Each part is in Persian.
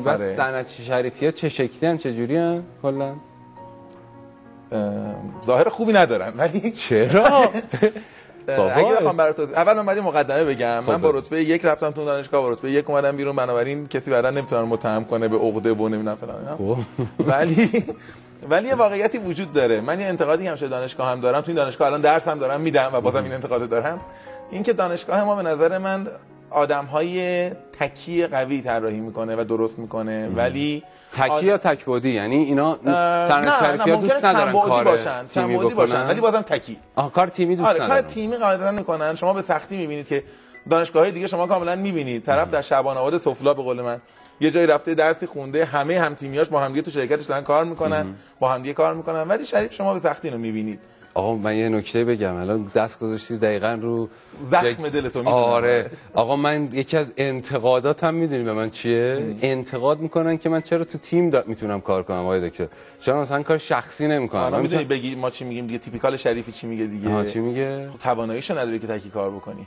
بس آره. صنعتی شریفی ها چه شکلی هن؟ چه جوری هن؟ کلا؟ اه، ظاهر خوبی ندارن ولی چرا. اگه بخوام برات توضیح اول من مقدمه بگم. خب من با رتبه یک رفتم تو دانشگاه با رتبه یک اومدم بیرون. بنابراین کسی بعدا نمی‌تونه متهم کنه به عقده و نمی‌دونم فلان. خب. ولی ولی یه واقعیتی وجود داره. من یه انتقادی هم شده دانشگاه هم دارم. تو این دانشگاه الان درس هم دارم میدم و بازم این انتقاد دارم. اینکه دانشگاه ما به نظر من آدم های تکی قوی طراحی می‌کنه و درست می‌کنه ولی تکی یا تکبودی یعنی اینا ها دوست ندارن کار باشن تیمی بعدی باشن بکنن. ولی بازم تکی. آه کار تیمی دوست آره کار ندارن. تیمی قاعدتا می‌کنن. شما به سختی می‌بینید که دانشگاه های دیگه شما کاملا می‌بینید. طرف در شبان آباد سفلا به قول من یه جایی رفته درسی خونده همه هم تیمیاش با همدیگه تو شرکتش دارن کار می‌کنن با همدیگه کار می‌کنن ولی شریف شما به سختی اینو می‌بینید. آقا من یه نکته بگم. الان دست گذاشتی دقیقا رو زخم یک- دلتو می‌دونم. آره. آقا من یکی از انتقاداتم می‌دونی به من چیه؟ انتقاد می‌کنن که من چرا تو تیم دا... می‌تونم کار کنم آقای دکتر؟ چرا مثلا کار شخصی نمی‌کنم. من می‌دونی. بگی ما چی میگیم دیگه؟ تیپیکال شریفی چی میگه دیگه؟ چی میگه؟ خب تواناییشو نداری که تکی کار بکنی؟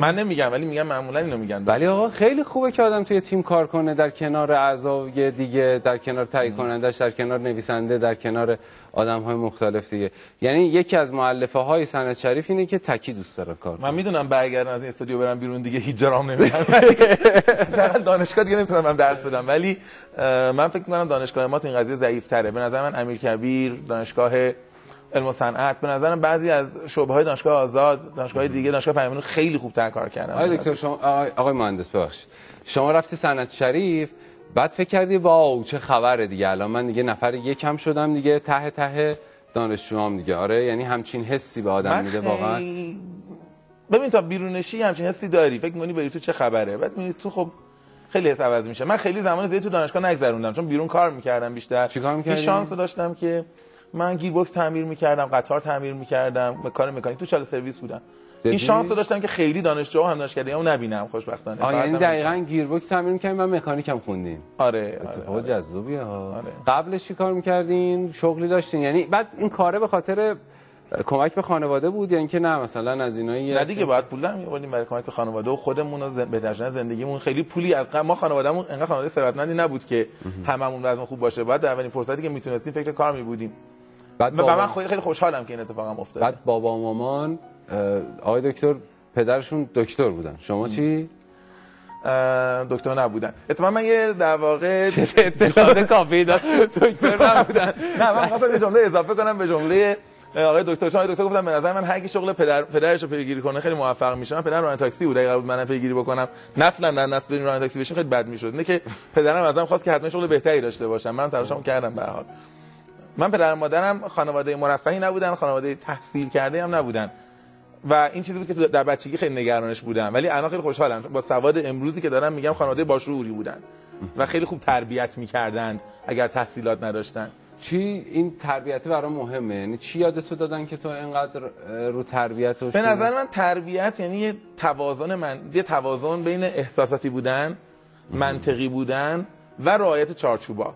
من نمیگم ولی میگم معمولا اینو میگن. ولی آقا خیلی خوبه که آدم توی تیم کار کنه در کنار اعضای دیگه در کنار تهیه کنندش در کنار نویسنده در کنار آدم های مختلف دیگه. یعنی یکی از معلفه های سند شریف اینه که تکی دوست داره کار کنه. من می‌دونم برگردم از این استودیو برم بیرون دیگه هیچ جرام نمیدم در دانشگاه دیگه نمی‌تونم من درس بدم. ولی من فکر می‌کنم دانشگاه ما تو این قضیه ضعیف تره به نظر من امیر کبیر دانشگاه علم و صنعت. به نظرم بعضی از شعبه های دانشگاه آزاد دانشگاه دیگه دانشگاه پیامونو خیلی خوب کار کردن. آقای دکتر شما آقای, آقای مهندس ببخشید. شما رفتی صنعت شریف بعد فکر کردی wow چه خبره دیگه. الان من دیگه نفر یکم شدم دیگه ته ته دانشجوام دیگه. آره یعنی همچین حسی به آدم میده واقعا. ببین تا بیرونشی همچین حسی داری. فکر می‌کنی بری تو چه خبره؟ بعد می‌بینی تو خب خیلی حس عوض میشه. من خیلی زمان زیادی تو دانشگاه نگذروندم چون بیرون کار می‌کردم بیشتر. چیکار می‌کردی؟ شانس داشتم که من گیر باکس تعمیر می‌کردم قطار تعمیر می‌کردم به کار مکانیک تو چاله سرویس بودم؟ این شانس رو داشتم که خیلی دانشجو هم دانشکده‌ام نبینم خوشبختانه. فقط یعنی هم دقیقا گیربکس تعمیر می‌کردین من مکانیکم خوندین آره آره, اتفاق آره. جذابیه ها. آره. قبلش چی کار می‌کردین؟ شغلی داشتین؟ یعنی بعد این کاره به خاطر کمک به خانواده بود یا اینکه نه مثلا از اینایی نه دیگه باید پول در می‌آوردیم برای کمک به خانواده و خودمون و زن... بهتر شدن زندگیمون. خیلی پولی از قبل ما خانوادهمون انقدر خانواده ثروتمندی نبود که هممون وضعمون خوب باشه. بعد در اولین فرصتی که می‌تونستیم فکر کار می بودیم بعد و بابا, من خیلی خیلی خوشحالم که این اتفاقم افتاد بعد بابا و مامان آقای دکتر پدرشون دکتر بودن. شما چی؟ دکتر نبودن. اتفاقا من یه در واقع اطلاعات کافی داد. دکتر نبودن. نه من خواستم یه جمله اضافه کنم به جمله آقای دکتر. چون آقای دکتر گفتم به نظر من هر کی شغل پدر پدرش رو پیگیری کنه خیلی موفق میشه. من پدرم راننده تاکسی بود. اگه منم پیگیری بکنم نسلا در نسل بریم راننده تاکسی بشیم خیلی بد می‌شد. نه که پدرم ازم خواست که حتما شغل بهتری داشته باشم. منم تلاشمو کردم به هر حال. من پدر و مادرم خانواده مرفهی نبودن خانواده تحصیل کرده هم نبودن. و این چیزی بود که در بچگی خیلی نگرانش بودم. ولی الان خیلی خوشحالم. با سواد امروزی که دارم میگم خانواده باشعوری بودن و خیلی خوب تربیت می‌کردند اگر تحصیلات نداشتن. چی؟ این تربیت برای مهمه. یعنی چی یادتو دادن که تو اینقدر رو تربیت به نظر من تربیت یعنی یه توازن من یه توازن بین احساساتی بودن منطقی بودن و رعایت چارچوبا.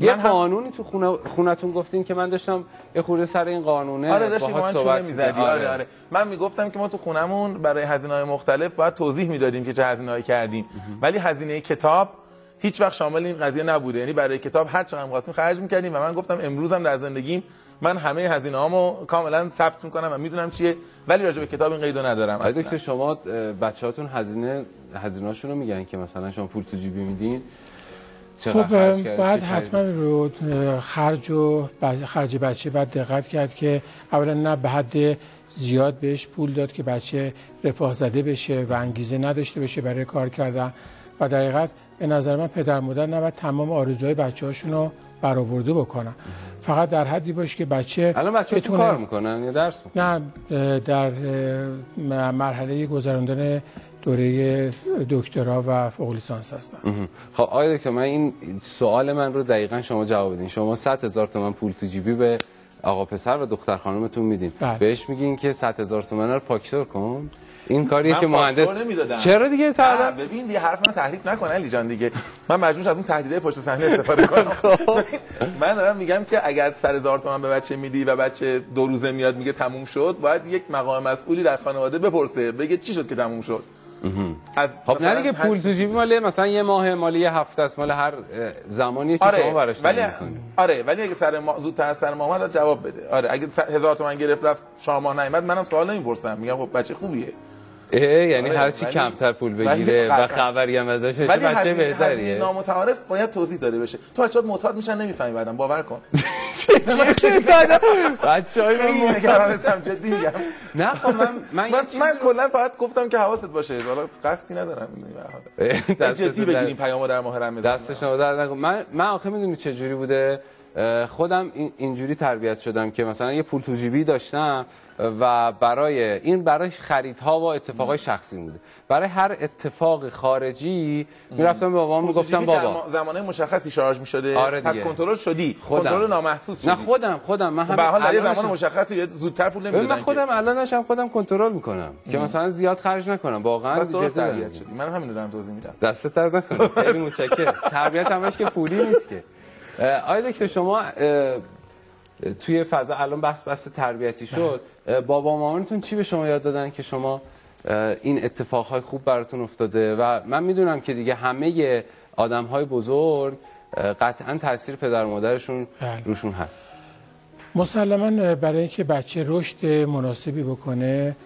یه قانونی تو خونه خونتون گفتین که من داشتم یه خورده سر این قانونه آره داشتی با من چونه می‌زدی می‌کردم. آره آره. من می‌گفتم که ما تو خونمون برای هزینه های مختلف باید توضیح می‌دادیم که چه هزینه کردیم. ولی هزینه کتاب هیچ وقت شامل این قضیه نبوده. یعنی برای کتاب هر چقدر خواستیم خرج می‌کردیم و من گفتم امروز هم در زندگیم من همه هزینه هامو کاملا ثبت می‌کنم و می‌دونم چیه ولی راجع به کتاب این قیدو ندارم اصلاً. دکتر شما بچه هاتون هزینه هزینه‌شون رو میگن که مثلا شما پول تو جیبی میدین. خب؟ باید چی حتما رو خرج و خرج بچه باید دقت کرد که اولا نه به حد زیاد بهش پول داد که بچه رفاه زده بشه و انگیزه نداشته باشه برای کار کردن و در حقیقت به نظر من پدر مادر نباید تمام آرزوهای بچه هاشون رو برآورده بکنن. فقط در حدی باشه که بچه الان بچه تو بتونه- کار می‌کنن یا درس می‌کنن نه در مرحله گذراندن دوره دکترا و فوق لیسانس هستن. خب آقای دکتر من این سوال من رو دقیقا شما جواب بدین. شما 100 هزار تومن پول تو جیبی به آقا پسر و دختر خانمتون میدین. بله. بهش میگین که 100 هزار تومن رو پاکتور کن. این کاریه که مهندس. چرا دیگه تا ببین دیگه حرف من تحریف نکن علی جان دیگه. من مجبور از اون تهدیدهای پشت صحنه استفاده کنم. خب. من دارم میگم که اگر سر هزار تومن به بچه میدی و بچه دو روزه میاد میگه تموم شد باید یک مقام مسئولی در خانواده بپرسه بگه چی شد که تموم شد. از خب نه دیگه پول تو جیبی مال مثلا یه ماه مال یه هفته است مال هر زمانی که شما آره براش ولی. آره ولی اگه سر ما زودتر سر ماه اومد جواب بده. آره اگه هزار تومن گرفت رفت شما ماه نیومد منم سوال نمی‌پرسم. میگم خب بچه خوبیه. یعنی آره، هر چی ولی- کمتر پول ولی بگیره و. خبری هم ازش بشه ولی بچه بهتریه. نامتعارف باید توضیح داده بشه. تو بچه‌ها معتاد میشن نمی‌فهمی بعدم. باور کن. بچه‌های خیلی نگرانتم جدی میگم. نه خب من من من من کلا فقط گفتم که حواست باشه. حالا قصدی ندارم. جدی بگیریم پیامو در ماه رمضان. دست شما در نکن من من آخه می‌دونی چه جوری بوده؟ خودم این- اینجوری تربیت شدم که مثلا یه پول تو جیبی داشتم و برای این برای خریدها و اتفاقای شخصی بوده برای هر اتفاق خارجی می‌رفتم به بابام می‌گفتم بابا. زمانه مشخصی شارژ می‌شده. آره پس. کنترل شدی. کنترل نامحسوس شدی. نه خودم خودم. من خب به حال در زمان مشخصی زودتر پول نمی‌دادن من خودم الانش هم خودم کنترل می‌کنم که مثلا زیاد خرج نکنم. واقعا درست تربیت. شدی. من همین رو دارم توضیح میدم. دستت درد نکنه خیلی متشکرم تربیت همش که پولی نیست که. آقای دکتر شما توی فضا الان بحث بحث تربیتی شد. اه، بابا مامانتون چی به شما یاد دادن که شما این اتفاقهای خوب براتون افتاده؟ و من می‌دونم که دیگه همه آدمهای بزرگ قطعا تاثیر پدر و مادرشون بله. روشون هست. مسلما برای اینکه بچه رشد مناسبی بکنه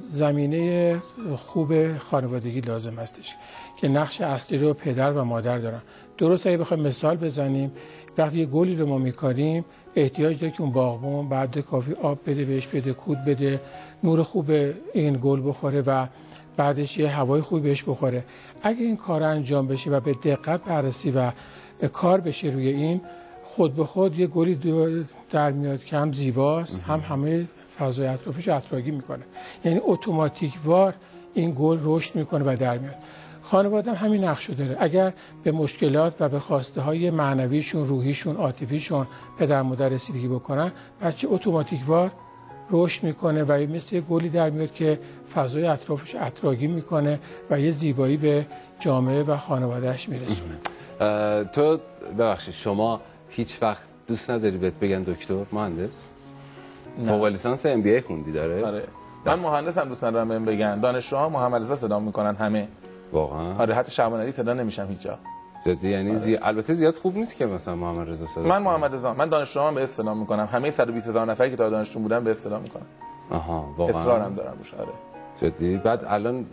زمینه خوب خانوادگی لازم هستش که نقش اصلی رو پدر و مادر دارن. درست اگه بخوایم مثال بزنیم وقتی یه گلی رو ما میکاریم احتیاج داره که اون باغبون بعد کافی آب بده بهش بده کود بده نور خوب این گل بخوره و بعدش یه هوای خوبی بهش بخوره. اگه این کار انجام بشه و به دقت بررسی و کار بشه روی این خود به خود یه گلی در میاد که هم زیباست هم همه فضای اطرافش اطراگی می‌کنه. یعنی اتوماتیک وار این گل رشد می‌کنه و در میاد. خانواده هم همین نقشو داره. اگر به مشکلات و به خواسته های معنویشون روحیشون عاطفیشون پدر مادر رسیدگی بکنن بچه اتوماتیک وار رشد می‌کنه و مثل یه گلی در میاد که فضای اطرافش اطراگی می‌کنه و یه زیبایی به جامعه و خانوادهش میرسونه. تو ببخشید شما هیچ وقت دوست نداری بهت بگن دکتر مهندس؟ فوق لیسانس ام بی ای خوندی داره؟ آره. من مهندسم دوست ندارم بهم بگن. دانشجوها محمد رضا صدا می‌کنن همه. واقعا. آره حتی شعبان علی صدا نمیشم هیچ جا جدی یعنی زی... البته زیاد خوب نیست که مثلا محمد رضا صدا من. محمد رضا من دانشجوام به اصطلاح می‌کنم. همه 120 هزار نفری که تا دانشجو بودن به اصطلاح می‌کنم. آها واقعا. اصرارم دارم روش آره. جدی؟ بعد الان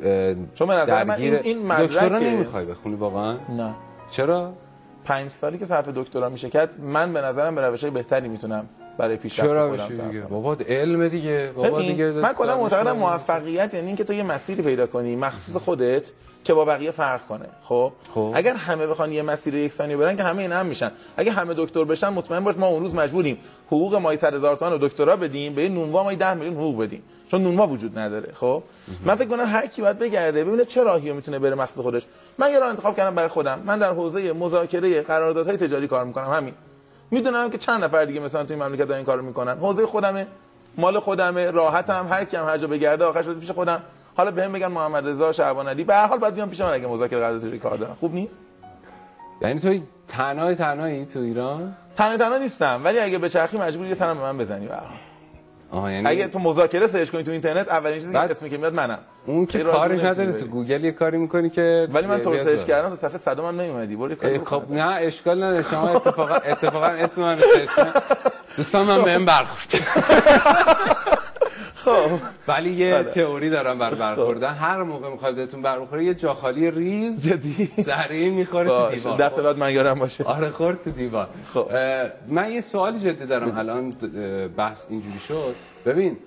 چون به نظر من این- این مدرک- نمی‌خوای بخونی واقعا؟ نه. چرا؟ پنج سالی که صرف دکترا میشه کرد من به نظرم به روشهای بهتری می‌تونم برای پیشرفت خودم دیگه. بابا علم دیگه. بابا دیگه من کلا معتقدم. موفقیت یعنی اینکه تو یه مسیری پیدا کنی مخصوص خودت که با بقیه فرق کنه. خب؟ خب. اگر همه بخوان یه مسیر یکسانی برن که همه اینا هم میشن. اگه همه دکتر بشن مطمئن باش ما اون روز مجبوریم. حقوق مای 100 هزار تومان رو دکترا بدیم به نونوا ما 10 میلیون حقوق بدیم. چون نونوا وجود نداره. خب؟ من فکر کنم هر کی باید بگرده ببینه چه راهی می‌تونه بره مخصوص خودش. من یه راه انتخاب کردم برای خودم. من در حوزه مذاکره قراردادهای تجاری کار می‌کنم. همین. می‌دونم که چند نفر دیگه مثلا تو این مملکت دارن این کارو می‌کنن. حوزه خودمه مال خودمه راحتم هر کی هم هر جا بگرده آخرش پیش خودم. حالا بهم بگن محمد رضا شعبان علی. به هر حال باید بیام پیش من اگه مذاکره قراردادی کار دارم. خوب نیست؟ یعنی تو تنهای تنهایی تو ایران؟ تنها تنها نیستم. ولی اگه یه چرخی مجبوری یه تنه‌م به من بزنی به هر حال. آها یعنی اگه تو مذاکره search کنی تو اینترنت اولین چیزی که اسمی که میاد منم اون که کاری نداره تو. گوگل یه کاری می‌کنی که ولی من تو search. کردم تو صفحه صدم هم نمیومدی برو یه کاری. خب نه اشکال نداره شما اتفاقا اتفاقا اسم من search کن. دوستان من بهم برخورد خب. ولی یه آره. تئوری دارم بر برخوردن. هر موقع می‌خواد بهتون برخوره یه جا خالی ریز جدی؟ سریع می‌خوره تو دیوار. دفعه بعد من یادم باشه. آره خورد تو دیوار. خب. من یه سوالی جدی دارم. الان بحث اینجوری شد. ببین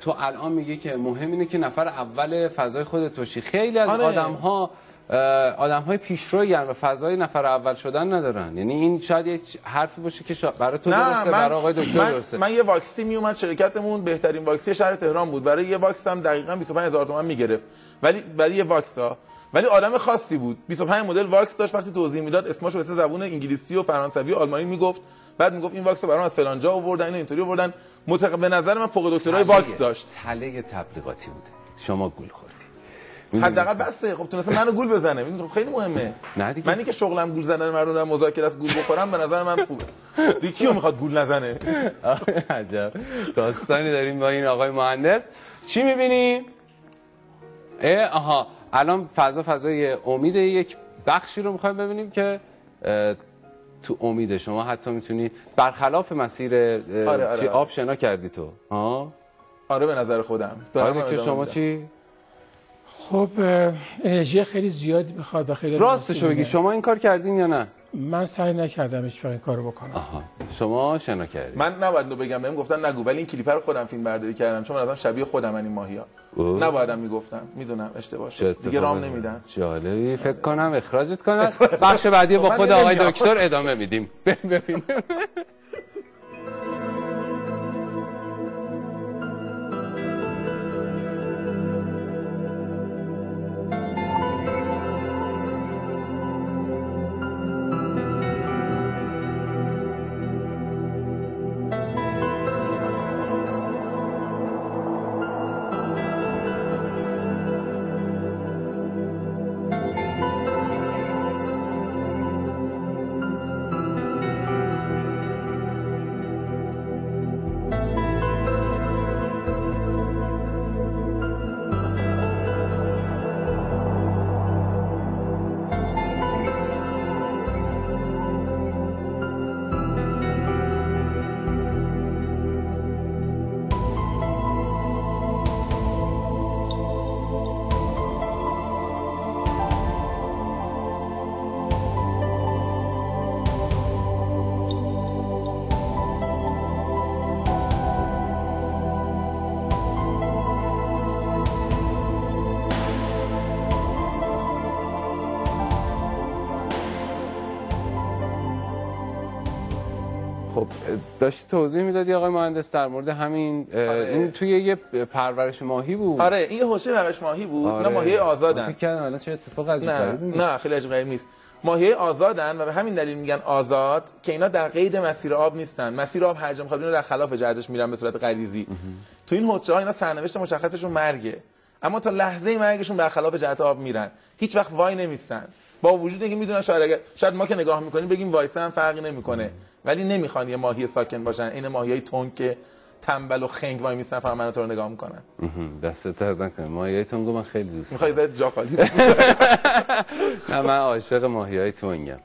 تو الان میگه که مهم اینه که نفر اول فضای خودت باشی. خیلی از آره. آدم ها آدم های پیشروی و فضای نفر اول شدن ندارن. یعنی این شاید یه حرفی باشه که. برای تو درسته برای آقای دکتر من, درسته. من یه واکسی می اومد شرکتمون بهترین واکسی شهر تهران بود. برای یه واکس هم دقیقاً 25 هزار تومان می‌گرفت. ولی برای یه واکس ها ولی آدم خاصی بود. 25 مدل واکس داشت وقتی توضیح می‌داد اسمشو به زبون انگلیسی و فرانسوی و آلمانی می‌گفت. بعد می‌گفت این واکس برام از فلان جا آوردن اینو اینطوری آوردن. متق... به نظر من فوق دکترای واکس داشت. تله تبلیغاتی بوده. شما گول خوردی. حداقل بسته. خب تونسته منو گول بزنه. می‌دونی خیلی مهمه. نه دیگه. منی که شغلم گول زدن مردم در مذاکره است گول بخورم به نظر من خوبه. دیگه کیو می‌خواد گول نزنه؟ عجب. داستانی داریم با این آقای مهندس. چی می‌بینیم؟ اه، آها. الان فضا فضای امید یک بخشی رو می‌خوایم ببینیم که تو امید شما حتی می‌تونی برخلاف مسیر آره، آره، آره. آب شنا کردی تو. ها آره به نظر خودم. دارم آره که شما میدم. چی؟ خب انرژی خیلی زیادی می‌خواد و خیلی راستشو بگی. شما این کار کردین یا نه؟ من سعی نکردم هیچ وقت این کارو بکنم. آها. شما شنا کردی من نباید اینو بگم بهم گفتن نگو ولی این کلیپ رو خودم فیلم برداری کردم چون من ازم شبیه خودم این ماهیا. نبایدم می‌گفتم می‌دونم اشتباه شد. دیگه رام نمیدن. جالبی فکر کنم اخراجت کنن. بخش بعدی با خب خود آقای. دکتر ادامه میدیم. ببینیم. خب داشتی توضیح می‌دادی آقای مهندس در مورد همین آره. این توی یه پرورش ماهی بود؟ آره این یه حوشه برش ماهی بود آره. اینا ماهی آزادن. فکر کردم الان چه اتفاق عجیب نه. نه خیلی عجیب غریب نیست. ماهی آزادن و به همین دلیل میگن آزاد که اینا در قید مسیر آب نیستن. مسیر آب هر جا می‌خواد اینا در خلاف جهتش میرن به صورت غریزی. تو این حوضه ها اینا سرنوشت مشخصشون مرگه. اما تا لحظه مرگشون برخلاف جهت آب میرن. هیچ وقت وای نمیستن. با وجود اینکه می‌دونن شاید اگر شاید ما که نگاه می‌کنیم بگیم وایسه هم فرقی نمی‌کنه. ولی نمی‌خوان یه ماهی ساکن باشن این ماهیای تنگ که تنبل و خنگ وای میستن فقط تو رو نگاه می‌کنن. دست درد نکنه. ماهی تونگو من خیلی دوست می‌خوای زد جا خالی نه من عاشق ماهی های تونگم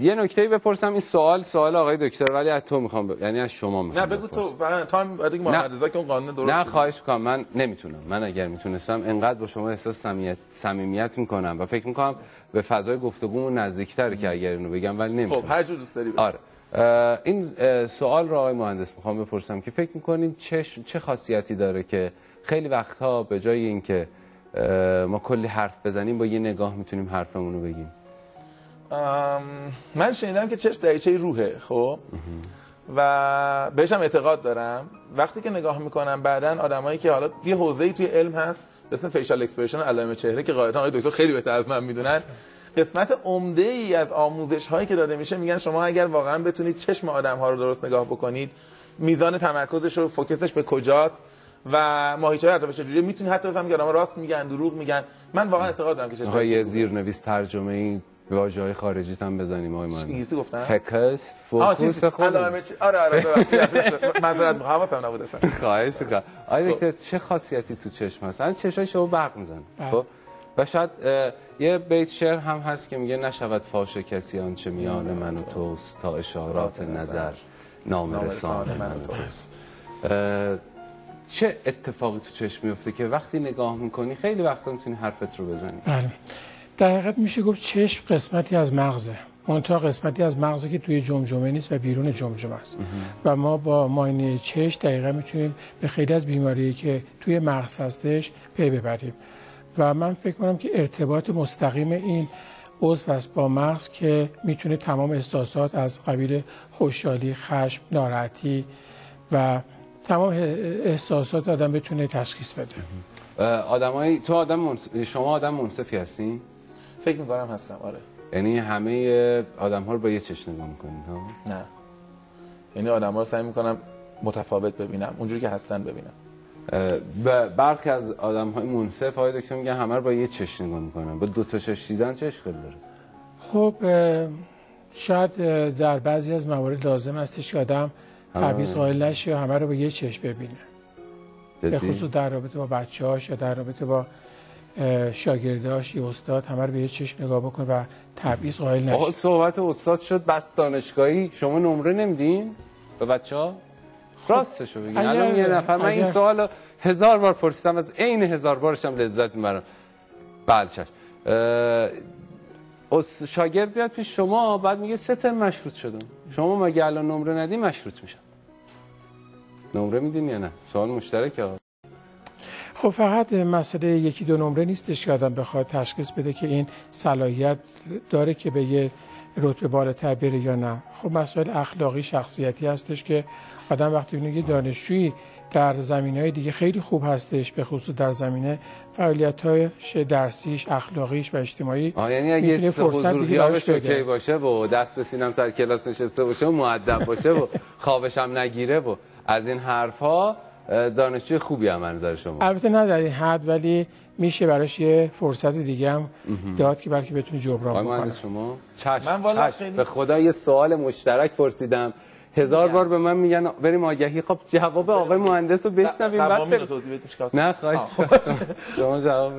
یه نکته بپرسم این سوال سوال آقای دکتر ولی از تو می‌خوام ب... یعنی از شما می‌خوام نه بگو تو. تا بعد که محمد که اون قانون درست نه. خواهش می‌کنم. من نمی‌تونم. من اگر می‌تونستم انقدر با شما احساس صمیمیت صمیمیت می‌کنم و فکر می‌کنم به فضای گفتگومون نزدیکتره که اگر اینو بگم ولی خب نمی‌تونم. هر جور دوست داری بگو. آره. این سوال رو آقای مهندس می‌خوام بپرسم که فکر می‌کنید چه, چه خاصیتی داره که خیلی وقتها به جای اینکه ما کلی حرف بزنیم با یه نگاه می‌تونیم حرفمون رو بگیم؟ من شنیدم که چشم دریچه روحه خب؟ و بهش هم اعتقاد دارم. وقتی که نگاه می‌کنم بعدا آدمایی که حالا یه حوزه‌ای توی علم هست اسم facial expression علائم چهره که قاعدتا آقای دکتر خیلی بهتر از من می‌دونن قسمت عمده ای از آموزش هایی که داده میشه میگن شما اگر واقعا بتونید چشم آدم ها رو درست نگاه بکنید میزان تمرکزش و focus ش به کجاست و ماهیچه اطرافش چجوریه می‌تونید حتی بفهمید که آدم راست میگن دروغ میگن. من واقعا اعتقاد دارم که چشم. زیرنویس ترجمه این واژه های خارجی هم بزنیم آقای مهندس انگلیسی گفتن focus focus خود علائم آره آره ببخشید معذرت می‌خوام حواسم نبود اصلا. خواهش می‌کنم. آقای خب. دکتر چه خاصیتی تو چشم هست؟ الان چشای شما برق می‌زنه. خب؟ و شاید یه بیت شعر هم هست که میگه نشود فاش کسی آنچه میان من و توست تا اشارات نظر نامرسان من و توست. چه اتفاقی تو چشم میفته که وقتی نگاه می‌کنی خیلی وقتا می‌تونی حرفت رو بزنی؟ بله. در حقیقت میشه گفت چشم قسمتی از مغزه. منتها قسمتی از مغزه که توی جمجمه نیست و بیرون جمجمه است. و ما با ماینه چشم دقیقا می‌تونیم به خیلی از بیماری که توی مغز هستش پی ببریم. و من فکر کنم که ارتباط مستقیم این عضو است با مغز که می‌تونه تمام احساسات از قبیل خوشحالی، خشم، ناراحتی و تمام احساسات آدم بتونه تشخیص بده. آدمای تو آدم منص... شما آدم منصفی هستین؟ فکر می‌کنم هستم آره. یعنی همه آدم ها رو با یه چشم نگاه می‌کنید ها؟ نه. یعنی آدم ها رو سعی می‌کنم متفاوت ببینم اونجوری که هستن ببینم. برخی از آدم های منصف های دکتر میگن همه رو با یه چشم نگاه می‌کنن. با دو تا چشم دیدن چه اشکال داره؟ خب شاید در بعضی از موارد لازم هستش که آدم تبعیض قائل نشه و همه رو با یه چشم ببینه. به؟ خصوص در رابطه با بچه‌هاش یا در رابطه با شاگرداش یا استاد همه رو به یه چشم نگاه بکن و تبعیض قائل آقا نشه صحبت استاد شد بس دانشگاهی. شما نمره نمیدین؟ به بچه ها راستشو بگین. الان یه نفر من این اگر- سوال رو هزار بار پرسیدم از عین هزار بارش هم لذت می‌برم. بله چشم. اه، شاگرد بیاد پیش شما بعد میگه سه ترم مشروط شدم. شما مگه الان نمره ندی مشروط میشم. نمره میدین یا نه؟ سوال مشترکه. آقا. خب فقط مسئله یکی دو نمره نیستش که آدم بخواد تشخیص بده که این صلاحیت داره که به یه رتبه بالاتر بره یا نه خب مسائل اخلاقی شخصیتی هستش که آدم وقتی ببینه یه دانشجویی در زمینه های دیگه خیلی خوب هستش به خصوص در زمینه فعالیت‌هایش درسیش اخلاقیش و اجتماعی یعنی اگه فرصت حضور غیابش. اوکی باشه و دست به سینم سر کلاس نشسته باشه و مؤدب باشه و خوابش هم نگیره و از این حرف ها دانشجوی خوبی هم نظر شما؟ البته نه در این حد ولی میشه براش یه فرصت دیگه هم داد که بلکه بتونه جبران بکنه. شما چشم من والا چشم. خیلی- به خدا یه سوال مشترک پرسیدم. هزار بار به من میگن بریم آگهی. خب جواب آقای مهندس رو بشنویم بعد توضیح بدیم چیکار کنیم؟ نه خواهش شما جواب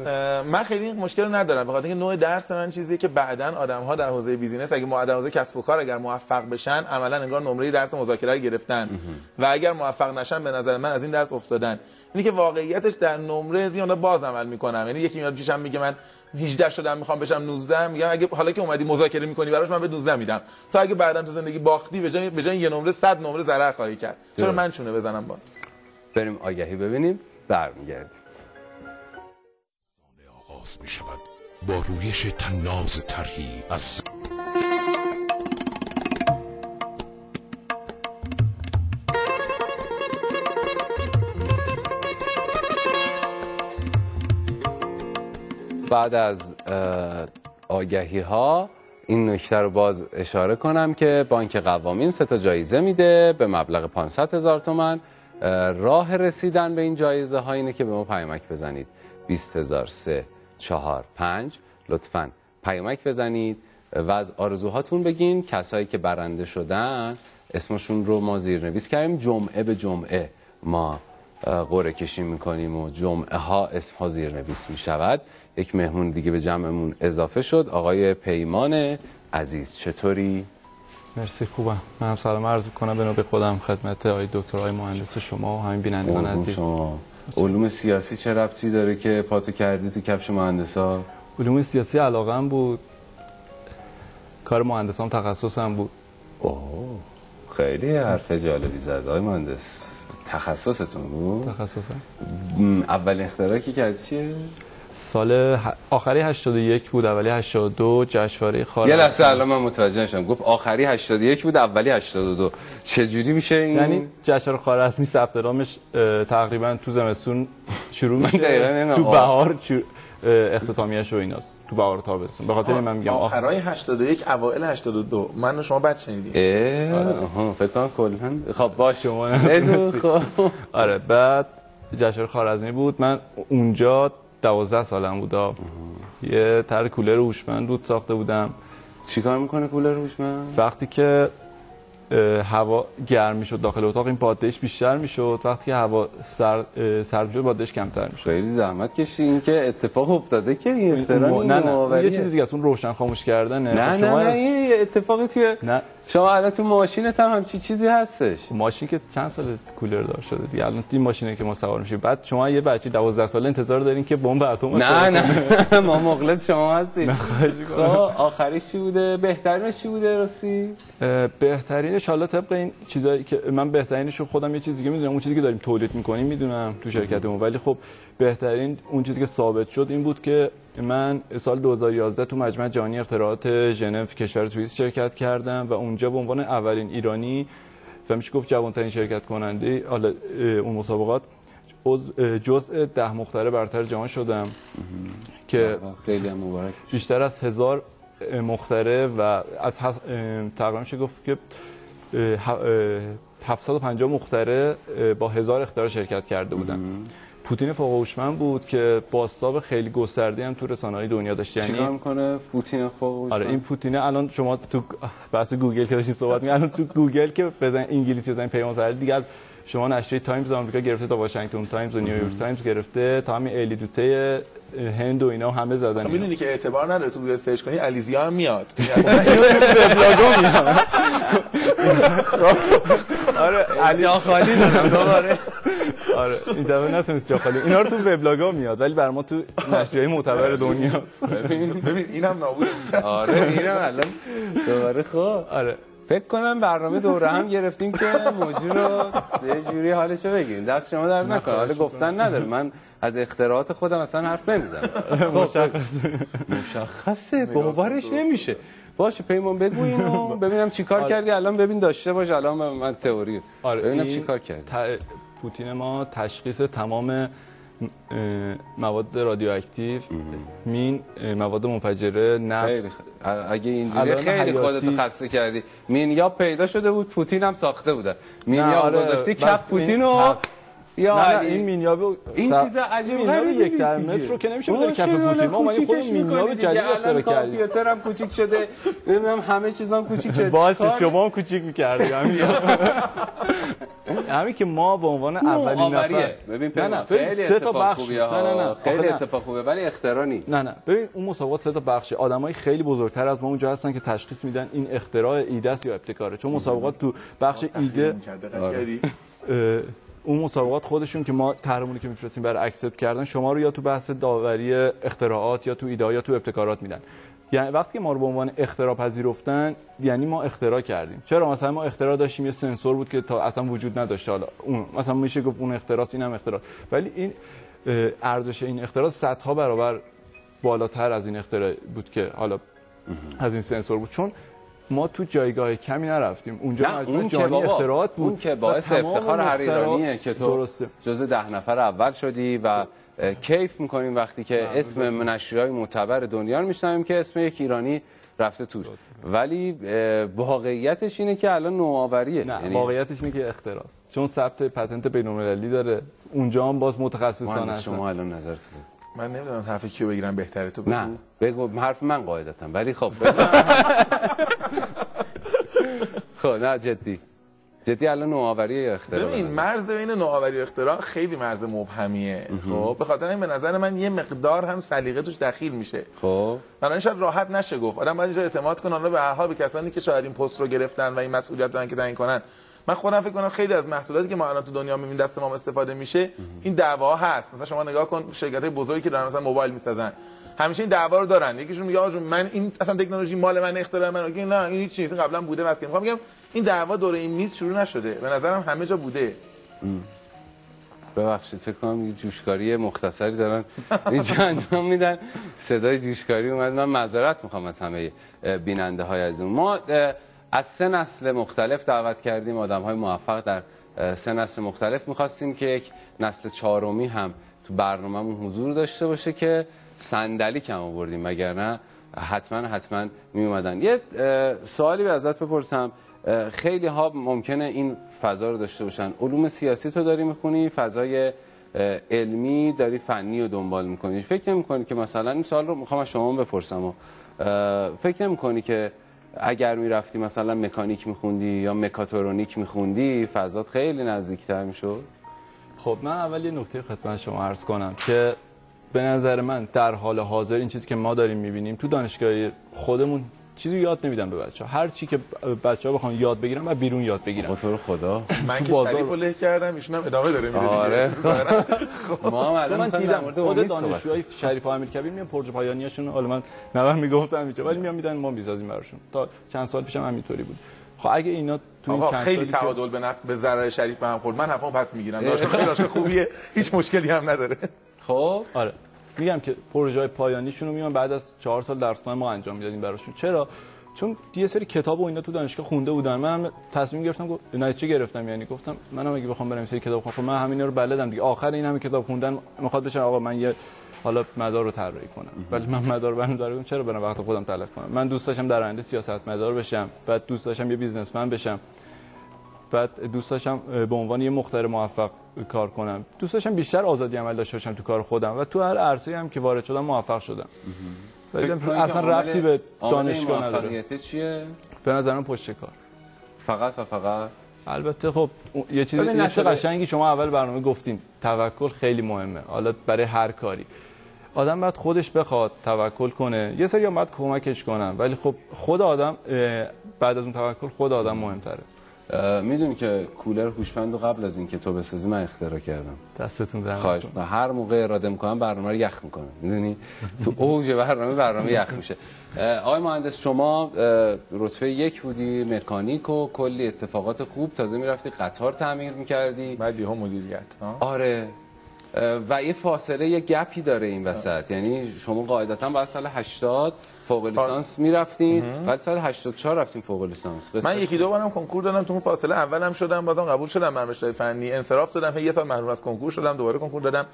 من خیلی مشکل ندارم. به خاطر اینکه نوع درس من چیزیه که بعدا آدم ها در حوزه بیزینس اگه ما در حوزه کسب و کار اگر موفق بشن عملا انگار نمره درس مذاکره رو گرفتن. و اگر موفق نشن به نظر من از این درس افتادن. اینی که واقعیتش در نمره یا باز عمل می‌کنم. یعنی یکی میاد پیشم میگه من 18 شدم می‌خوام بشم 19 میگم اگه حالا که اومدی مذاکره می‌کنی براش من به 19 میدم. تا اگه بعدا تو زندگی باختی به جای به جای یه نمره 100 نمره ضرر خواهی کرد. چرا. من چونه بزنم با؟ بریم آگهی ببینیم. برمیگردیم. آغاز می شود با رویش تناز طرحی از بعد از آگهی ها این نکته رو باز اشاره کنم که بانک قوامین سه تا جایزه میده به مبلغ 500 هزار تومن اه، راه رسیدن به این جایزه ها اینه که به ما پیامک بزنید. 20 هزار لطفا پیامک بزنید و از آرزوهاتون بگین. کسایی که برنده شدن اسمشون رو ما زیرنویس کردیم. جمعه به جمعه ما قرعه کشی می‌کنیم و جمعه ها اسم ها زیرنویس می‌شود. یک مهمون دیگه به جمعمون اضافه شد آقای پیمان عزیز. چطوری؟ مرسی خوبم. من هم سلام عرض کنم به نوبه خودم خدمت آقای دکتر آقای مهندس شما و همین بینندگان عزیز. شما. علوم سیاسی چه ربطی داره که پاتو کردی تو کفش مهندسا؟ علوم سیاسی علاقم بود. کار مهندسام تخصصم بود. اوه خیلی حرف جالبی زد آقای مهندس. تخصصتون بود؟ تخصصم. م، اولین اختراعی که کردی؟ چیه؟ سال آخری 81 بود اولی 82 جشنواره خارج یه لحظه الان من متوجه نشدم. گفت آخری 81 بود اولی 82 چجوری میشه این؟ یعنی جشنواره خارزمی ثبت نامش تقریبا تو زمستون شروع میشه. دقیقاً اینو تو. بهار و ایناست. تو بهار تابستون. به خاطر من میگم آخر. آخرای 81 اوایل 82 من و شما بد شنیدیم. اه آها. فکر کنم کلا. خب باش. شما خب. آره بعد جشنواره خارزمی بود. من اونجا دوازده سالم بودا. یه تر کولر هوشمند بود ساخته بودم. چیکار می‌کنه کولر هوشمند؟ وقتی که هوا گرم می‌شد داخل اتاق این بادش بیشتر می‌شد. وقتی که هوا سر شد بادش کمتر می‌شد. خیلی زحمت کشی. این که اتفاق افتاده که این نه نه. یه چیز دیگه اون روشن خاموش کردنه. نه خب نه نه. این یه اتفاقی توی نه. شما الان تو ماشینت هم همچی چیزی هستش. ماشین که چند سال کولر دار شده دیگه؟ الان این ماشینه که ما سوار میشیم. بعد شما یه بچه 12 ساله انتظار دارین که بمب اتم نه نه. ما مخلص شما هستیم. خب. آخریش چی بوده؟ بهترینش چی بوده راستی؟ بهترینش حالا طبق این چیزایی که من بهترینش رو خودم یه چیز دیگه می‌دونم. اون چیزی که داریم تولید می‌کنیم می‌دونم تو شرکتمون. ولی خب بهترین اون چیزی که ثابت شد این بود که من سال 2011 تو مجمع جهانی اختراعات ژنو کشور سوئیس شرکت کردم و اونجا به عنوان اولین ایرانی میشه گفت جوانترین شرکت کننده حالا اون مسابقات جزء ده مختره برتر جهان شدم. که خیلی مبارک. بیشتر از هزار مختره و از تقریبا میشه گفت که اه، ه- اه، 750 مختره با هزار اختراع شرکت کرده بودن پوتین فوق هوشمند بود که باستاب خیلی گسترده هم تو رسانه‌های دنیا داشت. چیکار یعنی می‌کنه پوتین فوق آره این پوتینه الان شما تو بحث گوگل که داشتین صحبت می‌کردین الان تو گوگل که بزن انگلیسی بزنین پیمان سر دیگه شما نشریه تایمز آمریکا گرفته تا واشنگتن تایمز و نیویورک تایمز گرفته تا همین ایلی دوته هند و اینا همه زدن خب می‌دونی که اعتبار نداره تو گوگل سرچ کنی علیزیا هم میاد. وبلاگا میاد. آره علی خالی دادم دوباره. آره این دفعه نتونست جا خالی. اینا رو تو وبلاگا میاد ولی بر ما تو نشریه معتبر دنیاست ببین اینم نابود. آره اینم الان دوباره خب آره. فکر کنم برنامه دوره هم گرفتیم که موضوع رو یه جوری حالش رو بگیریم. دست شما در نکنه. حالا گفتن نداره. من از اختراعات خودم اصلا حرف نمی‌زنم. مشخصه. باورش نمیشه. باشه پیمان بگو اینو ببینم چیکار کردی. الان ببین داشته باش. الان من تئوری. آره ببینم چیکار کردی. پوتین ما تشخیص تمام مواد رادیواکتیو مین مواد منفجره نفت اگه اینجوری خیلی. خودتو خسته کردی مینیا پیدا شده بود پوتین هم ساخته بوده نه، مینیا آره، گذاشتی این- پوتین رو. یا نه نه علی. این مینیاب این چیز عجیب مینیاب یک در دیگه. متر رو که نمیشه بذاری باشه، کف پوتین ما اومدیم خود مینیاب. جدید اختراع کردیم کامپیوترم کوچیک شده. نمی‌دونم همه چیزام کوچیک شده. باشه شما هم کوچیک می‌کردی همین. همین که ما به عنوان اولین نفر ببین نه نه خیلی سه تا بخش نه نه. خیلی. اتفاق خوبه ولی اختراع نی نه نه. ببین اون مسابقات سه تا بخشه آدمای خیلی بزرگتر از ما اونجا هستن که تشخیص میدن این اختراع ایده است یا ابتکاره. چون مسابقات تو بخش ایده اون مسابقات خودشون که ما طرحمون که میفرستیم برای اکسپت کردن شما رو یا تو بحث داوری اختراعات یا تو ایده یا تو ابتکارات میدن. یعنی وقتی که ما رو به عنوان اختراع پذیرفتن یعنی ما اختراع کردیم. چرا؟ مثلا ما اختراع داشتیم یه سنسور بود که تا اصلا وجود نداشته. حالا اون مثلا میشه گفت اون اختراعات اینم اختراع. ولی این ارزش این اختراع صدها برابر بالاتر از این اختراع بود که حالا از این سنسور بود. چون ما تو جایگاه کمی نرفتیم. اونجا مجموعه جهانی بابا اختراعات بود. اون که باعث افتخار هر ایرانیه که تو درسته. جز ده نفر اول شدی و کیف می‌کنیم وقتی که اسم نشریهای معتبر دنیا رو میشنویم که اسم یک ایرانی رفته توش. ولی واقعیتش اینه که الان نوآوریه. نه یعنی واقعیتش اینه که اختراست. چون ثبت پتنت بین‌المللی داره. اونجا هم باز متخصصانه مهندس هستن. شما الان نظرت بگو. من نمی‌دونم حرف کیو بگیرم بهتره تو بگو. نه بگو حرف من قاعدتا. ولی خب. خب نه جدی. جدی الان نوآوری اختراع ببین؟ مرز بین نوآوری و اختراع خیلی مرز مبهمیه. خب به خاطر این به نظر من یه مقدار هم سلیقه توش دخیل میشه. خب. بنابراین شاید راحت نشه گفت. آدم باید اینجا اعتماد کنه. حالا به هر به کسانی که شاید این پست رو گرفتن و این مسئولیت دارن که تعیین کنن. من خودم فکر کنم خیلی از محصولاتی که ما الان تو دنیا می‌بینیم دست ما استفاده میشه این دعوا هست. مثلا شما نگاه کن شرکت های بزرگی که دارن مثلا موبایل می‌سازن. همیشه این دعوا رو دارن. یکیشون میگه آقا جون من این اصلا تکنولوژی مال من اختراع من میگه نه این هیچ چیزی قبلا بوده واسه می‌خوام میگم این دعوا دور این میز شروع نشده. به نظرم همه جا بوده. ببخشید فکر کنم یه جوشکاری مختصری دارن. اینجا انجام میدن. صدای جوشکاری اومد. من معذرت می‌خوام از همه بیننده های عزیزم ما از سه نسل مختلف دعوت کردیم. آدم های موفق در سه نسل مختلف می‌خواستیم که یک نسل چهارمی هم تو برنامهمون حضور داشته باشه که صندلی کم آوردیم وگرنه حتما حتما می اومدن یه سوالی به ازت بپرسم. خیلی ها ممکنه این فضا رو داشته باشن. علوم سیاسی تو داری می‌خونی فضای علمی داری فنی رو دنبال می‌کنی. فکر نمی‌کنی که مثلا این سوال رو می‌خوام از شما بپرسم و فکر نمی‌کنی که اگر می‌رفتی مثلا مکانیک میخوندی یا مکاترونیک میخوندی فضات خیلی نزدیکتر می‌شد؟ خب من اول یه نکته خدمت شما عرض کنم که به نظر من در حال حاضر این چیزی که ما داریم می‌بینیم تو دانشگاه خودمون چیزی یاد نمیدن به بچه ها هر چی که بچه ها بخوان یاد بگیرن و بیرون یاد بگیرن. رو خدا. من که بازار- شریف رو له کردم ایشون هم ادامه داره میده دیگه. آره. ما هم الان من دیدم خود دانشجوهای شریف و امیرکبیر میان پرج پایانیاشون حالا من نه می‌گفتم ولی میان میدن ما می‌سازیم براشون. تا چند سال پیشم همینطوری بود. خب اگه اینا تو این چند خیلی تعادل به نفع به ضرر شریف به هم خورد. من حرفمو پس می‌گیرم. داشت خیلی داشت خوبیه. هیچ مشکلی هم نداره. خب. آره. میگم که پروژه های پایانیشون رو میان بعد از چهار سال درسنامه ما انجام می‌دادیم براشون. چرا؟ چون یه سری کتاب و اینا تو دانشگاه خونده بودن. من هم تصمیم گرفتم گفت نتیجه گرفتم. یعنی گفتم منم اگه بخوام برم سری کتاب خونم من همینا رو بلدم دیگه. آخر این همه کتاب خوندن می‌خواد بشه آقا من یه حالا مدار رو طراحی کنم. ولی من مدار برنامه‌داری چرا برم وقت خودم تلف کنم؟ من دوست داشتم در آینده سیاست مدار بشم. بعد دوست داشتم یه بیزنسمن بشم. بعد دوست داشتم به عنوان یه مخترع موفق کار کنم. دوست داشتم بیشتر آزادی عمل داشته باشم تو کار خودم و تو هر عرصه‌ای هم که وارد شدم موفق شدم. اصلا ربطی به دانشگاه نداره. چیه؟ به نظر من پشت کار. فقط و فقط؟ البته خب یه ببین یه. چیز قشنگی شما اول برنامه گفتین توکل خیلی مهمه. حالا برای هر کاری. آدم باید خودش بخواد توکل کنه. یه سری هم باید کمکش کنن. ولی خب خود آدم بعد از اون توکل خود آدم مهمتره. می‌دونی که کولر هوشمند قبل از اینکه تو بسازی من اختراع کردم. دستتون در خواهش می‌کنم. هر موقع اراده می‌کنم برنامه رو یخ می‌کنم. می‌دونی؟ تو اوج برنامه برنامه یخ میشه. آقای مهندس شما رتبه یک بودی مکانیک و کلی اتفاقات خوب. تازه می‌رفتی قطار تعمیر می‌کردی. بعد یهو مدیریت ها؟ آره. و یه فاصله یه گپی داره این وسط. یعنی شما قاعدتا باید سال 80 فوق لیسانس می‌رفتین. بعد سال 84 رفتین فوق لیسانس. من یکی دو بارم کنکور دادم تو اون فاصله اولم شدم بازم قبول شدم من رشته فنی. انصراف دادم یه سال محروم از کنکور شدم دوباره کنکور دادم.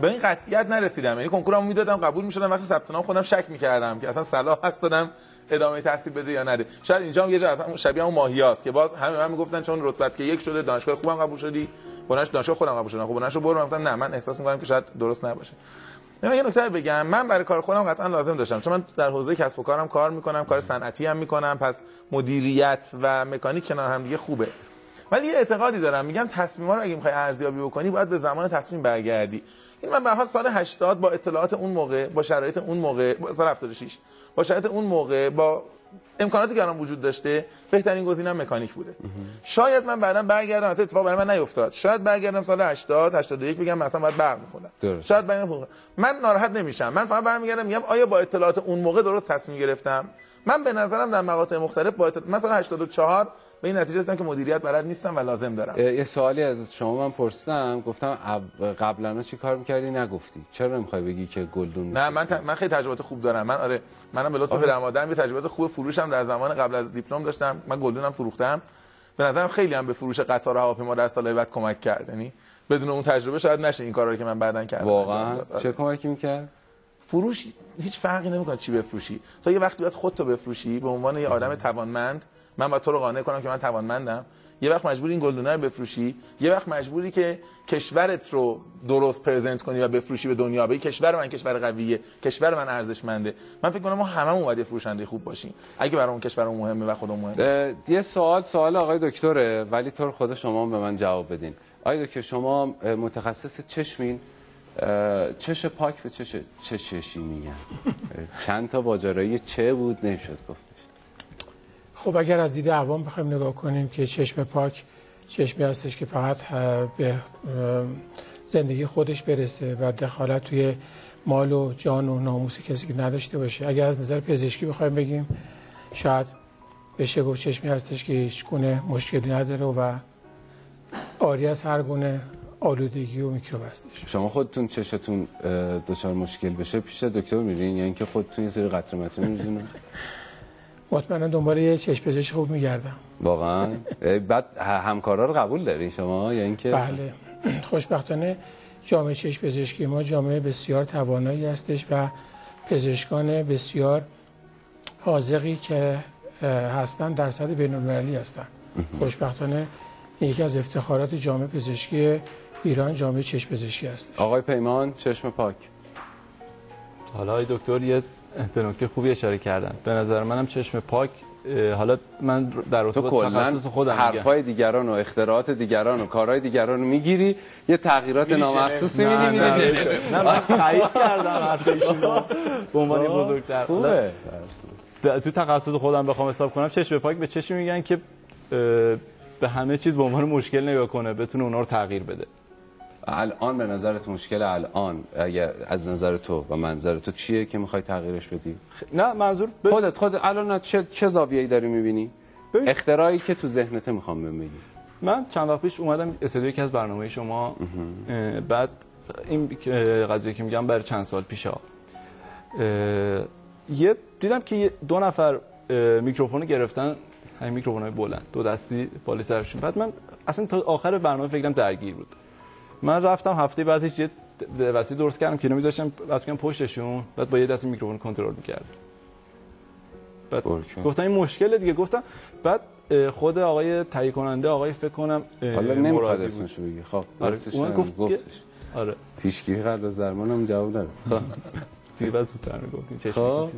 به این قطعیت نرسیدم. یعنی کنکورمو می‌دادم قبول می‌شدم وقتی ثبت نام خودم شک می‌کردم که اصلا صلاح هست دادم ادامه تحصیل بده یا نده. شاید اینجا هم یه جا اصلا شبیه اون ماهیاست که باز همه من می‌گفتن چون رتبت که یک شده دانشگاه خوبم قبول شدی. بنش دانشگاه خودم قبول شدم. خب بنش رو برو. گفتم نه من احساس می‌کنم که شاید درست نباشه. من یه نکته بگم. من برای کار خودم قطعا لازم داشتم. چون من در حوزه کسب و کارم کار می‌کنم کار صنعتی هم می‌کنم پس مدیریت و مکانیک کنار هم دیگه خوبه. ولی یه اعتقادی دارم. میگم تصمیما رو اگه می‌خوای ارزیابی بکنی باید به زمان تصمیم برگردی. این من به حال سال 80 با اطلاعات اون موقع با شرایط اون موقع با سال 76 با شرایط اون موقع با امکاناتی که الان وجود داشته بهترین گزینم مکانیک بوده. شاید من بعدا برگردم البته اتفاق برای من نیفتاد. شاید برگردم سال 80 81 بگم مثلا باید برق میخوندم. شاید برگردم من ناراحت نمیشم. من فقط برمیگردم میگم آیا با اطلاعات اون موقع درست تصمیم گرفتم؟ من به نظرم در مقاطع مختلف با اطلاع... مثلا 84 به این نتیجه رسیدم که مدیریت بلد نیستم و لازم دارم. یه سوالی از شما من پرسیدم. گفتم قبلا چی کار می‌کردی؟ نگفتی. چرا نمی‌خوای بگی که گلدون نه من ت... من خیلی تجربات خوب دارم. من آره منم به لطف پدر مادرم یه تجربات خوب فروشم در زمان قبل از دیپلم داشتم. من گلدونم فروختم. به نظرم خیلی هم به فروش قطار و هواپیما در سال بعد کمک کرد. یعنی بدون اون تجربه شاید نشه این کارا رو که من بعدن کردم واقعا. آره. چه کمکی می‌کرد؟ فروش هیچ فرقی نمی‌کنه چی بفروشی. تا یه وقتی باید خودتو بفروشی به عنوان یه آدم توانمند من باید تو رو قانع کنم که من توانمندم. یه وقت مجبوری این گلدونه رو بفروشی. یه وقت مجبوری که کشورت رو درست پرزنت کنی و بفروشی به دنیا. به کشور من کشور قویه. کشور من ارزشمنده. من فکر کنم ما هممون باید یه فروشنده خوب باشیم. اگه برای اون کشور مهمه و خودمون مهمه. یه سوال سوال آقای دکتره. ولی تو خود شما به من جواب بدین. آقای دکتر شما متخصص چشمین. چش پاک به چش چه چشی میگن. چند تا واجرایی چه بود نمی‌شد گفتش خب اگر از دید عوام بخوایم نگاه کنیم که چشم پاک چشمی هستش که فقط به زندگی خودش برسه و دخالت توی مال و جان و ناموس کسی که نداشته باشه. اگر از نظر پزشکی بخوایم بگیم شاید بشه گفت چشمی هستش که هیچ گونه مشکلی نداره و آری از هر گونه آلودگی و میکروب هستش. شما خودتون چشتون دچار مشکل بشه پیش دکتر میرین یا اینکه خودتون یه سری قطره میریزین؟ مطمئنا دنبال یه چشم پزشک خوب میگردم. واقعا؟ بعد همکارا رو قبول داری شما؟ یا اینکه بله. خوشبختانه جامعه چشم پزشکی ما جامعه بسیار توانایی هستش و پزشکان بسیار حاضقی که اه، هستند در سطح بین‌المللی هستند خوشبختانه یکی از افتخارات جامعه پزشکی ایران جامعه چشم پزشکی است آقای پیمان چشم پاک. حالا دکتر یه به نکته خوبی اشاره کردن. به نظر منم چشم پاک حالا من در رابطه تو با کلا تخصص خودم میگم. حرفای دیگران و اختراعات دیگران و کارهای دیگران رو می‌گیری یه تغییرات نامحسوسی میدی نه، نه، من تایید کردم حرف ایشون رو. به عنوان یه بزرگتر. خوبه. تو تخصص خودم بخوام حساب کنم چشم پاک به چشم میگن که به همه چیز به عنوان مشکل نگاه کنه بتونه اونا رو تغییر بده. الان به نظرت مشکل الان اگه از نظر تو و منظر تو چیه که می‌خوای تغییرش بدی؟ نه منظور به خودت خودت الان چه چه زاویه‌ای داری می‌بینی؟ ببین- اختراعی که تو ذهنت می‌خوام بگی من چند وقت پیش اومدم استودیو یکی از برنامه شما بعد این قضیه که میگم برای چند سال پیش ها. اه، یه دیدم که دو نفر میکروفون رو گرفتن. همین میکروفون های بلند. دو دستی بالا سرشون. بعد من اصلا تا آخر برنامه فکرم درگیر بود. من رفتم هفته بعدش یه وسیله درست کردم که نمیذاشتم بس کنم پشتشون بعد با یه دست میکروفون کنترل می‌کردم بعد برکن. گفتم این مشکل دیگه گفتم بعد خود آقای تهیه کننده آقای فکر کنم حالا نمی‌خواد. اسمشو بگی خب آره، اون گفت گفتش آره پیشگیری قبل از درمان هم جواب نداد خب. دیگه بعد زودتر می‌گفتیم چشم خب.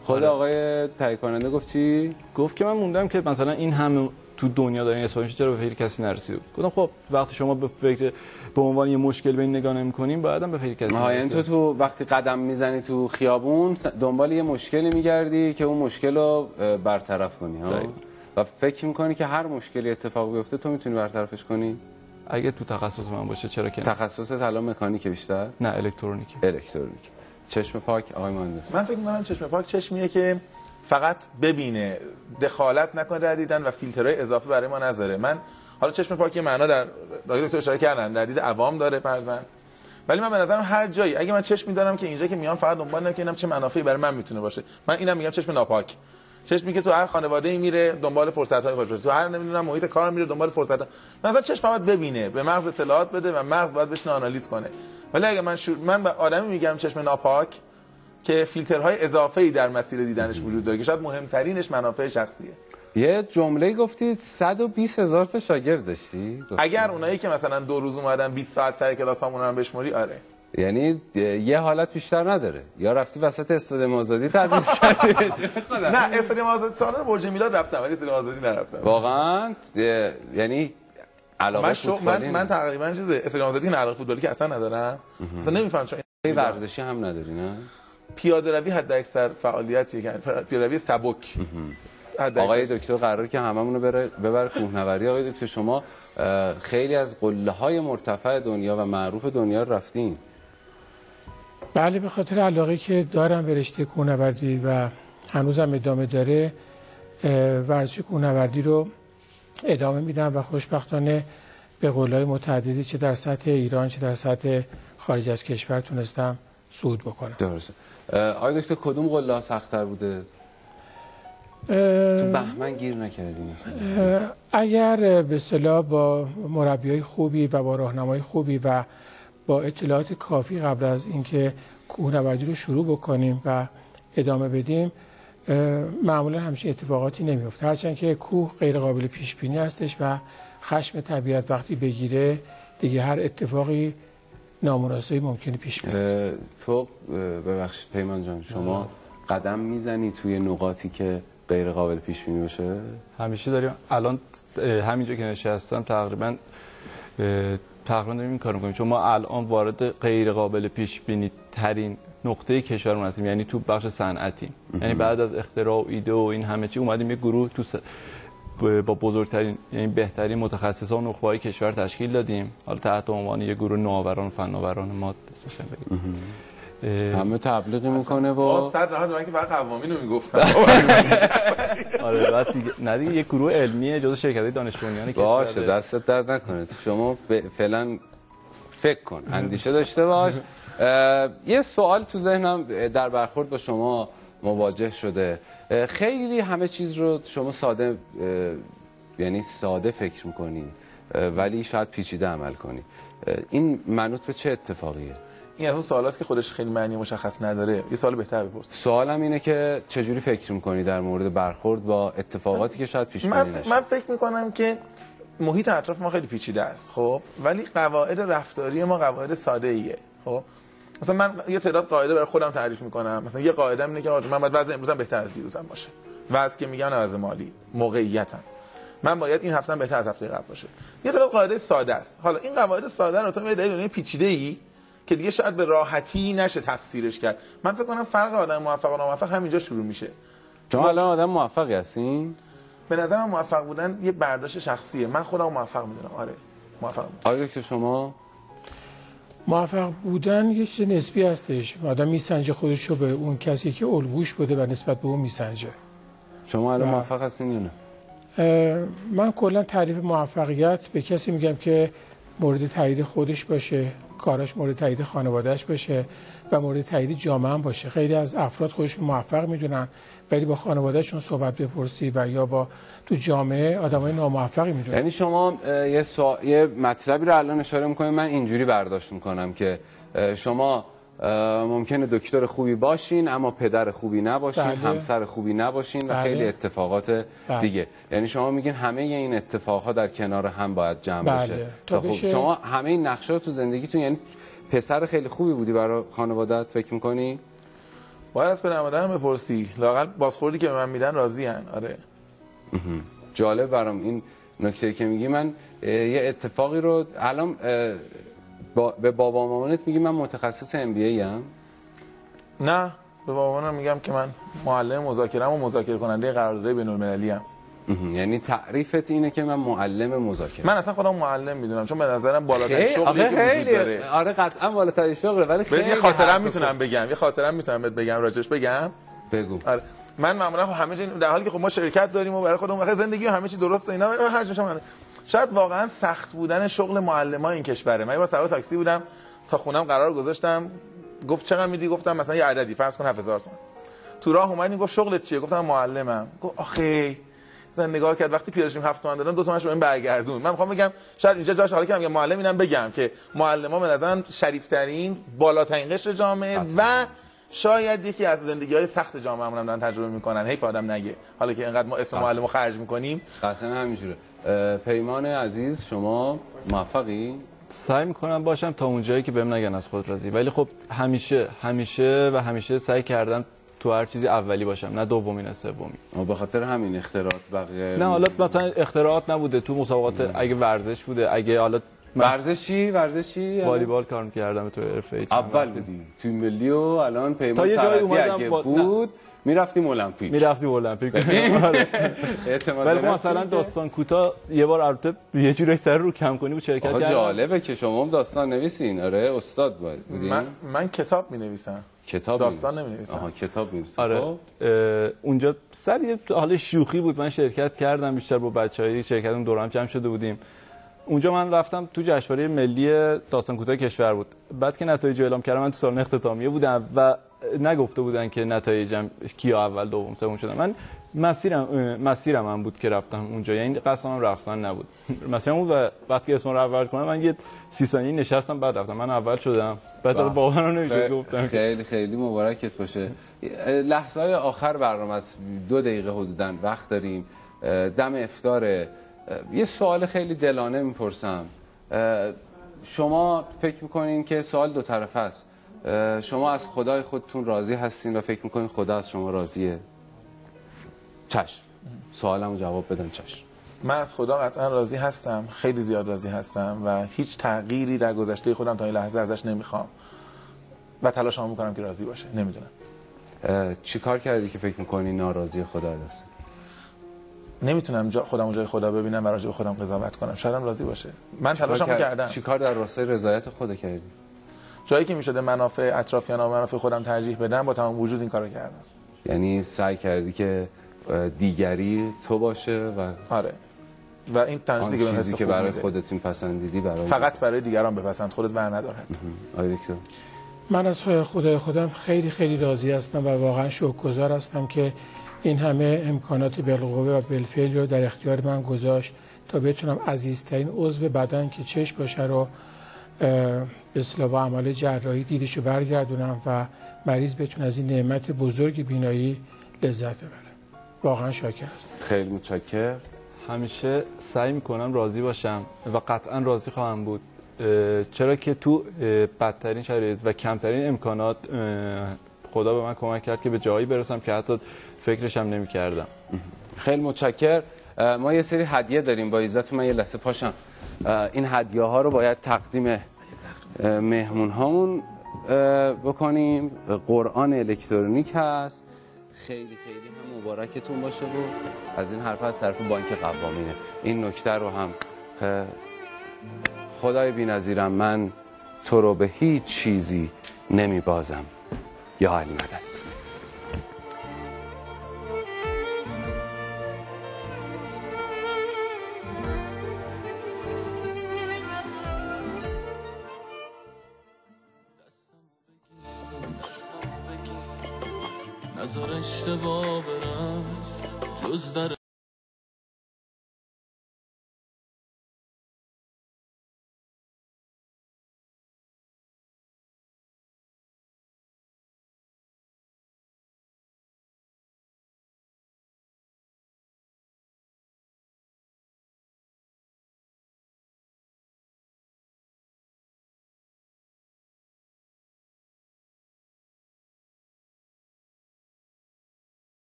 خود آره. آقای تهیه کننده گفت چی گفت که من موندم که مثلا این همه تو دنیا دارین میشه چرا به فکر کسی نرسیده بود گفتم خب وقتی شما به فکر به عنوان یه مشکل به این نگاه نمی‌کنین بعدم به فکر کسی یعنی نرسیده. تو تو وقتی قدم می‌زنی تو خیابون دنبال یه مشکلی میگردی که اون مشکل رو برطرف کنی ها؟ دقیقاً. و فکر می‌کنی که هر مشکلی اتفاق بیفته تو می‌تونی برطرفش کنی؟ اگه تو تخصص من باشه چرا که نه؟ تخصصت الان مکانیک بیشتر؟ نه الکترونیک الکترونیک. چشم پاک آقای مهندس. من فکر می‌کنم چشم پاک چشمیه که فقط ببینه دخالت نکنه در دیدن و فیلترهای اضافه برای ما نذاره. من حالا چشم پاک یه معنا در دکتر اشاره کردن در دید عوام داره فرزن ولی من به نظرم هر جایی اگه من چشم می‌دارم که اینجا که میام فقط دنبال اینم که اینم چه منافعی برای من می‌تونه باشه. من اینم میگم چشم ناپاک. چشمی که تو هر خانواده میره دنبال فرصت های خودش تو هر نمی‌دونم محیط کار میره دنبال فرصت مثلا چشم فقط ببینه به مغز اطلاعات بده و مغز باید بشینه آنالیز کنه. ولی اگه من شور... من به آدمی میگم چشم ناپاک که فیلترهای اضافه ای در مسیر دیدنش وجود داره که شاید مهمترینش منافع شخصیه. یه جمله گفتی 120 هزار تا شاگرد داشتی؟ اگر اونایی که مثلا دو روز اومدن 20 ساعت سر کلاس همون رو بشموری آره. یعنی یه حالت بیشتر نداره. یا رفتی وسط استاد آزادی تدریس کردی؟ نه استادیوم آزادی سالن برج میلاد رفتم ولی استادیوم آزادی نرفتم. واقعا یعنی علاقه من شو من من تقریبا چیزه استادیوم آزادی که علاقه فوتبالی که اصلا ندارم. مثلا نمیفهم چون نه ورزشی هم نداری نه؟ پیاده روی حد اکثر فعالیتیه که پیاده روی سبک. آقای. دکتر قرار که هممون رو بره ببر کوهنوردی. آقای دکتر شما خیلی از قله های مرتفع دنیا و معروف دنیا رفتین. بله به خاطر علاقه که دارم به رشته کوهنوردی و هنوزم ادامه داره ورزش کوهنوردی رو ادامه میدم و خوشبختانه به قولهای متعددی چه در سطح ایران چه در سطح خارج از کشور تونستم صعود بکنم. درسته. آقای دکتر کدوم قله سخت‌تر بوده؟ تو بهمن گیر نکردی مثلا. اگر به صلاح با مربیای خوبی و با راهنمای خوبی و با اطلاعات کافی قبل از اینکه کوهنوردی رو شروع بکنیم و ادامه بدیم معمولا همچین اتفاقاتی نمیفته هرچند که کوه غیر قابل پیش بینی هستش و خشم طبیعت وقتی بگیره دیگه هر اتفاقی نامناسبی ممکنه پیش بیاد. تو ببخشید پیمان جان شما قدم می‌زنی توی نقاطی که غیر قابل پیش بینی باشه؟ همیشه داریم. الان همینجا که نشستم تقریبا تقریبا داریم این کار می‌کنیم. چون ما الان وارد غیر قابل پیش بینی ترین نقطه کشورمون هستیم. یعنی تو بخش صنعتی یعنی بعد از اختراع و ایده و این همه چی اومدیم یه گروه تو س- با بزرگترین یعنی بهترین متخصصان و نخبه‌های کشور تشکیل دادیم. حالا تحت عنوان یه گروه نوآوران و فناوران ما اسمش همه تبلیغی می‌کنه باز و صد نهاد من که فقط قوامین رو می‌گفتم. آره. بعد دیگه نه دیگه یه گروه علمی جزو شرکت دانش بنیان کشور باشه دستت درد نکنه. شما فعلا فکر کن اندیشه داشته باش. یه سوال تو ذهنم در برخورد با شما مواجه شده. خیلی همه چیز رو شما ساده یعنی ساده فکر می‌کنی ولی شاید پیچیده عمل کنی. این منوط به چه اتفاقیه؟ این از اون سوالاست که خودش خیلی معنی مشخص نداره. یه سوال بهتر بپرس سوالم اینه که چجوری فکر می‌کنی در مورد برخورد با اتفاقاتی که شاید پیش من, نشه من فکر می‌کنم که محیط اطراف ما خیلی پیچیده است خب؟ ولی قواعد رفتاری ما قواعد ساده ایه خب؟ مثلا من یه تعداد قاعده برای خودم تعریف می‌کنم. مثلا یه قاعده اینه که من باید وضع امروزم بهتر از دیروزم باشه. وضع که میگن وضع مالی موقعیتم من باید این هفته بهتر از هفته قبل باشه. یه تعداد قاعده ساده است. حالا این قواعد ساده رو تو دنیای پیچیده ای که دیگه شاید به راحتی نشه تفسیرش کرد. من فکر کنم فرق آدم موفق و ناموفق همینجا شروع میشه. شما الان آدم موفقی هستین؟ به نظر من موفق بودن یه برداشت شخصیه. من خودم موفق می‌دونم. آره موفق آقای دکتر شما؟ موفق بودن یه چیز نسبی هستش. آدم میسنجه خودش رو به اون کسی که الگوش بوده و نسبت به اون میسنجه. شما الان. موفق هستین یا نه؟ من کلا تعریف موفقیت به کسی میگم که مورد تایید خودش باشه. کاراش مورد تایید خانوادهش باشه و مورد تایید جامعه هم باشه. خیلی از افراد خودشون موفق می‌دونن ولی با خانوادهشون صحبت بپرسی و یا با تو جامعه آدمای ناموفقی می‌دونن. یعنی شما یه, سوا... یه مطلبی رو الان اشاره می‌کنید من اینجوری برداشت می‌کنم که شما ممکنه دکتر خوبی باشین اما پدر خوبی نباشین بله. همسر خوبی نباشین و بله. خیلی اتفاقات بله. دیگه یعنی شما میگین همه این اتفاقها در کنار هم باید جمع بله. بشه تا خوب بشه- شما همه این نقشه تو زندگیتون یعنی پسر خیلی خوبی بودی برای خانوادت فکر می‌کنی باید از پدر مادرم بپرسی لاقل بازخوردی که به من میدن راضی هن. آره جالب برام این نکته که میگی من یه اتفاقی رو الان با به بابا مامانت میگی من متخصص ام بی ام؟ نه به بابامانم میگم که من معلم مذاکرم و مذاکره کننده قراردادهای بین المللی ام یعنی تعریفت اینه که من معلم مذاکره. من اصلا خودم معلم می‌دونم چون به نظرم بالاترین خیلی- شغلی که وجود داره. آره قطعا بالاترین شغله ولی خیلی یه خاطرم می‌تونم بگم یه خاطرم می‌تونم بهت بگم راجش بگم. بگو. آره. من معمولا همه چی در حالی که خب ما شرکت داریم و برای خودمون بخاطر زندگی و همه چی درست و اینا هر شاید واقعا سخت بودن شغل معلمان این کشوره. من یه بار سوار تاکسی بودم تا خونم قرار گذاشتم. گفت چقدر میدی؟ گفتم مثلا یه عددی فرض کن 7000 تومان تو راه اومدیم گفت شغلت چیه؟ گفتم معلمم. گفت آخه زن نگاه کرد وقتی شدیم 7 تومن دادن دو تومنش رو این برگردون. من می‌خوام بگم شاید اینجا جاش حالا که میگم معلم اینم بگم که معلمان به نظرم شریف ترین بالاترین قشر جامعه و شاید یکی از زندگی های سخت جامعه هم دارن تجربه می‌کنن. حیف آدم نگه. حالا که اینقدر ما اسم معلم رو خرج می‌کنیم. قطعا همینجوره. پیمان عزیز شما موفقی؟ سعی می‌کنم باشم تا اونجایی که بهم نگن از خود راضی. ولی خب همیشه همیشه و همیشه سعی کردم تو هر چیزی اولی باشم نه دومی نه سومی. آه، به خاطر همین اختراعات بقیه نه حالا مثلا اختراعات نبوده. تو مسابقات اگه ورزش بوده اگه حالا من ورزش چی ورزش چی والیبال کار می‌کردم تو حرفه اول بودی. تیم ملی و الان پیمان اومدم اگه با- بود می‌رفتیم المپیک. می‌رفتیم المپیک. ولی خب مثلا داستان کوتاه یه بار البته یه جوری سر رو کم کنی بود شرکت کردم جالبه که شما هم داستان نویسین. آره استاد بودین. من من کتاب می نویسم کتاب داستان می‌نویسی. نمی‌نویسم. آها کتاب می‌نویسی آره. خب. اونجا سر یه حال شوخی بود. من شرکت کردم بیشتر با بچه‌های شرکتم دور هم جمع شده بودیم. اونجا من رفتم تو جشنواره ملی داستان کوتاه کشور بود. بعد که نتایج اعلام کردم من تو سالن اختتامیه بودم و نگفته بودن که نتایجم کیا اول دوم سوم شدن. من مسیرم مسیرم هم بود که رفتم اونجا. یعنی قصدم رفتن نبود. مسیرم بود و وقتی اسم رو اول کنم من یه سی ثانیه نشستم بعد رفتم. من اول شدم. بعد بله. باورم خیلی- گفتم خیلی خیلی مبارکت باشه. لحظه های آخر برنامه است. دو دقیقه حدودا وقت داریم. دم افتاره اه، یه سوال خیلی دلانه می‌پرسم. شما فکر می‌کنین که سوال دو طرفه است. شما از خدای خودتون راضی هستین و فکر می‌کنین خدا از شما راضیه. چشم. سوالمو جواب بدن چشم. من از خدا قطعا راضی هستم خیلی زیاد راضی هستم و هیچ تغییری در گذشته خودم تا این لحظه ازش نمی‌خوام. و تلاشمو می‌کنم که راضی باشه. نمی‌دونم. چی کار کردی که فکر می‌کنی ناراضی خدا هست نمی‌تونم جا خودم جای خدا ببینم و راجع به خودم قضاوت کنم. شاید هم راضی باشه. من تلاشمو کردم. چی کار در راستای رضایت خدا کردی؟ جایی که می‌شده منافع اطرافیان و منافع خودم ترجیح بدم با تمام وجود این کارو کردم. یعنی سعی کردی که دیگری تو باشه و آره. و این چیزی که به چیزی که برای. خودت این پسندیدی برای فقط برای دیگران بپسند. خودت بر ندارد. آقای دکتر. من از خدای خودم خیلی خیلی راضی هستم و واقعا شکرگزار هستم که این همه امکانات بالقوه و بالفعل رو در اختیار من گذاشت تا بتونم عزیزترین عضو بدن که چشم باشه رو به اصطلاح با عمل جراحی دیدش رو برگردونم و مریض بتونه از این نعمت بزرگ بینایی لذت ببره. واقعا شاکر هستم. خیلی متشکر همیشه سعی می‌کنم راضی باشم و قطعا راضی خواهم بود. چرا که تو بدترین شرایط و کمترین امکانات خدا به من کمک کرد که به جایی برسم که حتی فکرش هم نمی کردم خیلی متشکر ما یه سری هدیه داریم. با عزت من یه لحظه پاشم. این هدیه ها رو باید تقدیم مهمون هامون بکنیم. قرآن الکترونیک هست. خیلی خیلی هم مبارکتون باشه و از این حرف از طرف بانک قوامینه. این نکته رو هم خدای بی‌نظیرم من تو رو به هیچ چیزی نمی بازم یا علی مدد. نظر اشتباه برم. جز در